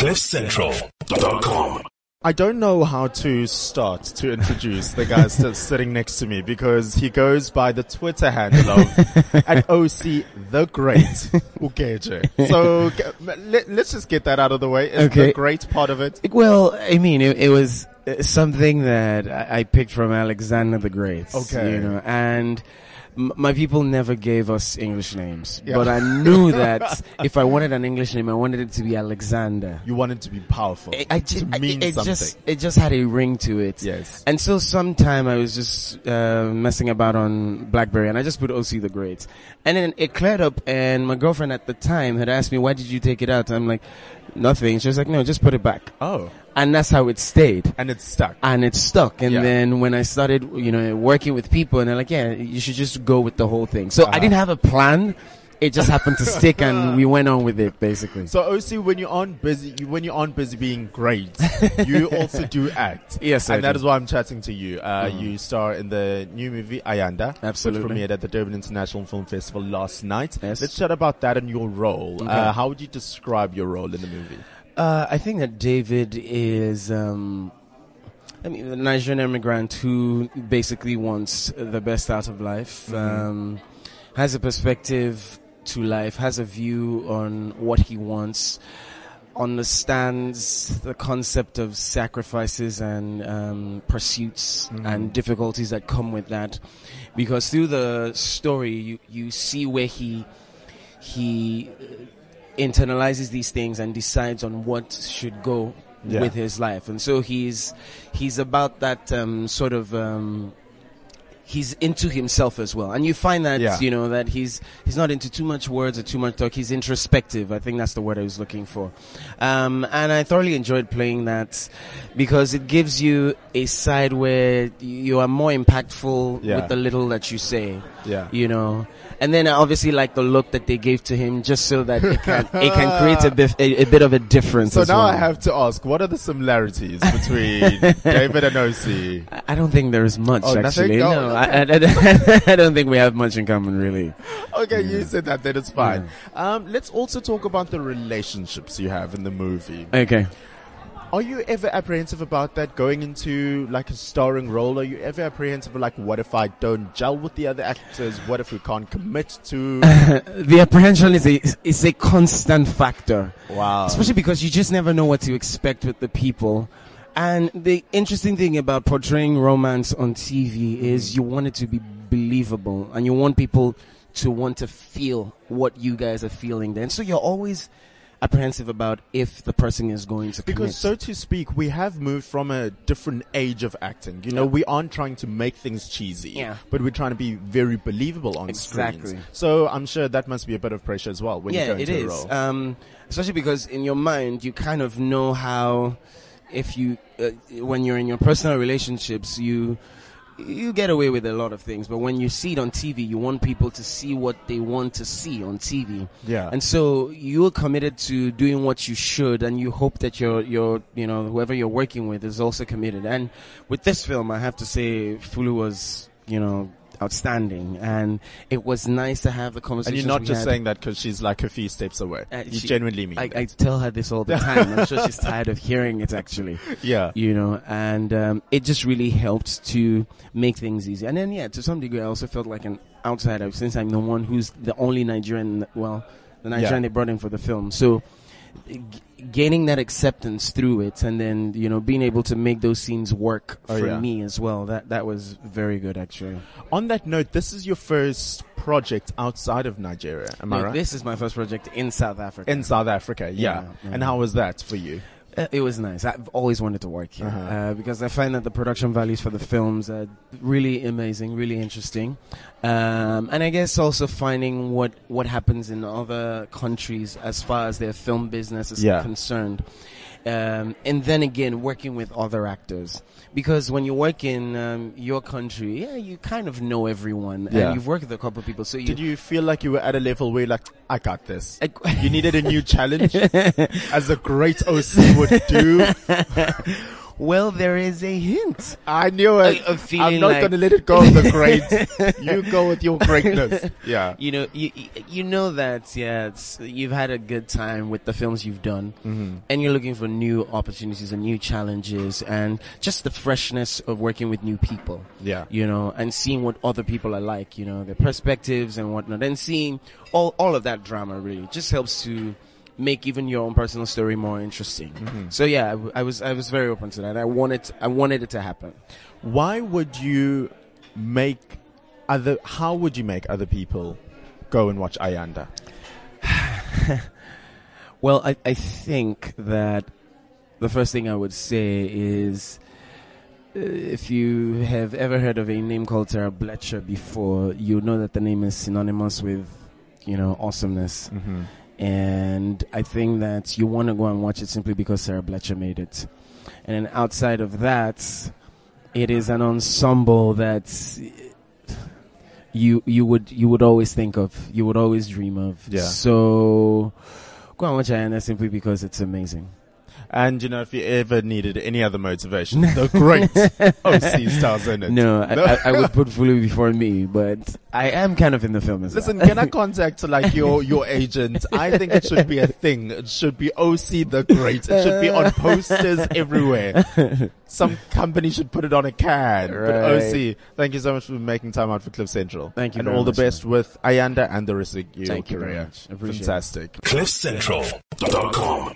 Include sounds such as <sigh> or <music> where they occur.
CliffCentral.com. I don't know how to start to introduce the guy still <laughs> sitting next to me because he goes by the Twitter handle of at <laughs> OC the Great Ukeje. So g- let, us just get that out of the way. Is Okay. the great part of it? Well, I mean, it, it was uh, something that I, I picked from Alexander the Great. Okay. You know, and m- my people never gave us English names, Yeah. but I knew <laughs> that if I wanted an English name, I wanted it to be Alexander. You wanted to be powerful. I, I just, to mean it, it something. just, it just had a ring to it. yes. And so sometime I was just uh, messing about on BlackBerry, and I just put OC the Great, and then it cleared up. And my girlfriend at the time had asked me, "Why did you take it out?" I'm like, "Nothing." She was like, "No, just put it back," Oh, and that's how it stayed. and it's stuck. And it stuck. And Yeah. then when I started, you know, working with people, and they're like, "Yeah, you should just go with the whole thing." So Uh-huh. I didn't have a plan. It just happened to stick, and <laughs> we went on with it, basically. So OC, when you aren't busy, you, when you aren't busy being great, you <laughs> also do act. Yes, I and that is why I'm chatting to you. Uh, Mm. You star in the new movie Ayanda, Absolutely. which premiered at the Durban International Film Festival last night. Yes. Let's chat about that and your role. Okay. Uh, how would you describe your role in the movie? Uh, I think that David is, um, I mean, a Nigerian immigrant who basically wants the best out of life, Mhm. um, has a perspective to life, has a view on what he wants, understands the concept of sacrifices and um, pursuits Mhm. and difficulties that come with that. Because through the story, you, you see where he he internalizes these things and decides on what should go Yeah. with his life. And so he's he's about that um, sort of um, he's into himself as well. And you find that Yeah. you know that he's he's not into too much words or too much talk. He's introspective. I think that's the word I was looking for. Um, and I thoroughly enjoyed playing that because it gives you a side where you are more impactful Yeah. with the little that you say Yeah. you know. And then I obviously like the look that they gave to him, just so that it can it can create a bit a, a bit of a difference. So now well. I have to ask, what are the similarities between <laughs> David and OC? I- don't think there's much Oh, nothing? actually. Oh, no, I, I, <laughs> I don't think we have much in common really. Okay, you said that, then it's fine. Yeah. Um, let's also talk about the relationships you have in the movie. Okay. Are you ever apprehensive about that going into like a starring role? Are you ever apprehensive of like, what if I don't gel with the other actors? What if we can't commit to? <laughs> the apprehension is a is a constant factor. wow. especially because you just never know what to expect with the people. And the interesting thing about portraying romance on TV is you want it to be believable and you want people to want to feel what you guys are feeling then. So you're always apprehensive about if the person is going to Because, so to speak, we have moved from a different age of acting. You know, Yeah. we aren't trying to make things cheesy, Yeah. but we're trying to be very believable on Exactly. screens. So I'm sure that must be a bit of pressure as well when you yeah, go it into a role. Um, especially because in your mind you kind of know how, if you uh, when you're in your personal relationships, you you get away with a lot of things. But when you see it on TV, you want people to see what they want to see on TV, yeah. and so you're committed to doing what you should, and you hope that your your you know whoever you're working with is also committed. And with this film, I have to say, Fulu was you know outstanding, and it was nice to have the conversation. and you're not just saying that because she's like a few steps away. Uh, you she- genuinely mean I. I tell her this all the <laughs> time. I'm sure she's tired of hearing it actually, yeah. you know, and um, it just really helped to make things easy. And then, yeah, to some degree, I also felt like an outsider since I'm the one who's the only Nigerian, well, the Nigerian Yeah. they brought in for the film. So gaining that acceptance through it and then, you know, being able to make those scenes work Oh, for yeah. me as well, that, that was very good actually. On that note, this is your first project outside of Nigeria. Am I right? This is my first project in South Africa. In South Africa, yeah. Yeah, yeah. And how was that for you? Uh, It was nice. I've always wanted to work here Uh-huh. uh, because I find that the production values for the films are really amazing, really interesting, um, and I guess also finding what what happens in other countries as far as their film business is Yeah. concerned. Um, and then again, working with other actors. Because when you work in um, your country, yeah, you kind of know everyone, Yeah. and you've worked with a couple of people. So you, Did you feel like you were at a level where you're like, I got this? I- You needed a new <laughs> challenge, as a great OC would do. <laughs> Well, there is a hint. I knew it. A- a feeling I'm not like- going to let it go. The <laughs> great. you go with your greatness. Yeah. <laughs> You know, you you know that yeah, it's, you've had a good time with the films you've done, Mm-hmm. and you're looking for new opportunities and new challenges, and just the freshness of working with new people. Yeah. you know, and seeing what other people are like, you know, their perspectives and whatnot, and seeing all all of that drama really just helps to make even your own personal story more interesting. So yeah, I, w- I was I was very open to that. I wanted I wanted it to happen. Why would you make other? How would you make other people go and watch Ayanda? <sighs> Well, I, I think that the first thing I would say is uh, if you have ever heard of a name called Sara Blecher before, you know that the name is synonymous with, you know, awesomeness. Mm-hmm. And I think that you want to go and watch it simply because Sara Blecher made it. And then outside of that, it is an ensemble that you you would you would always think of, you would always dream of. Yeah. So go and watch Ayanda simply because it's amazing. And you know, if you ever needed any other motivation, <laughs> the great <laughs> OC stars in it. No, I, I, I would put Fulu before me, but I am kind of in the film as Listen, well. can I contact like your <laughs> your agent? I think it should be a thing. It should be OC the Great. It should be on posters everywhere. Some company should put it on a can. But Right. OC, thank you so much for making time out for Cliff Central. Thank you and very all the much, best with Ayanda and the rest of your Thank you very career. much. Appreciate it. Fantastic. CliffCentral.com.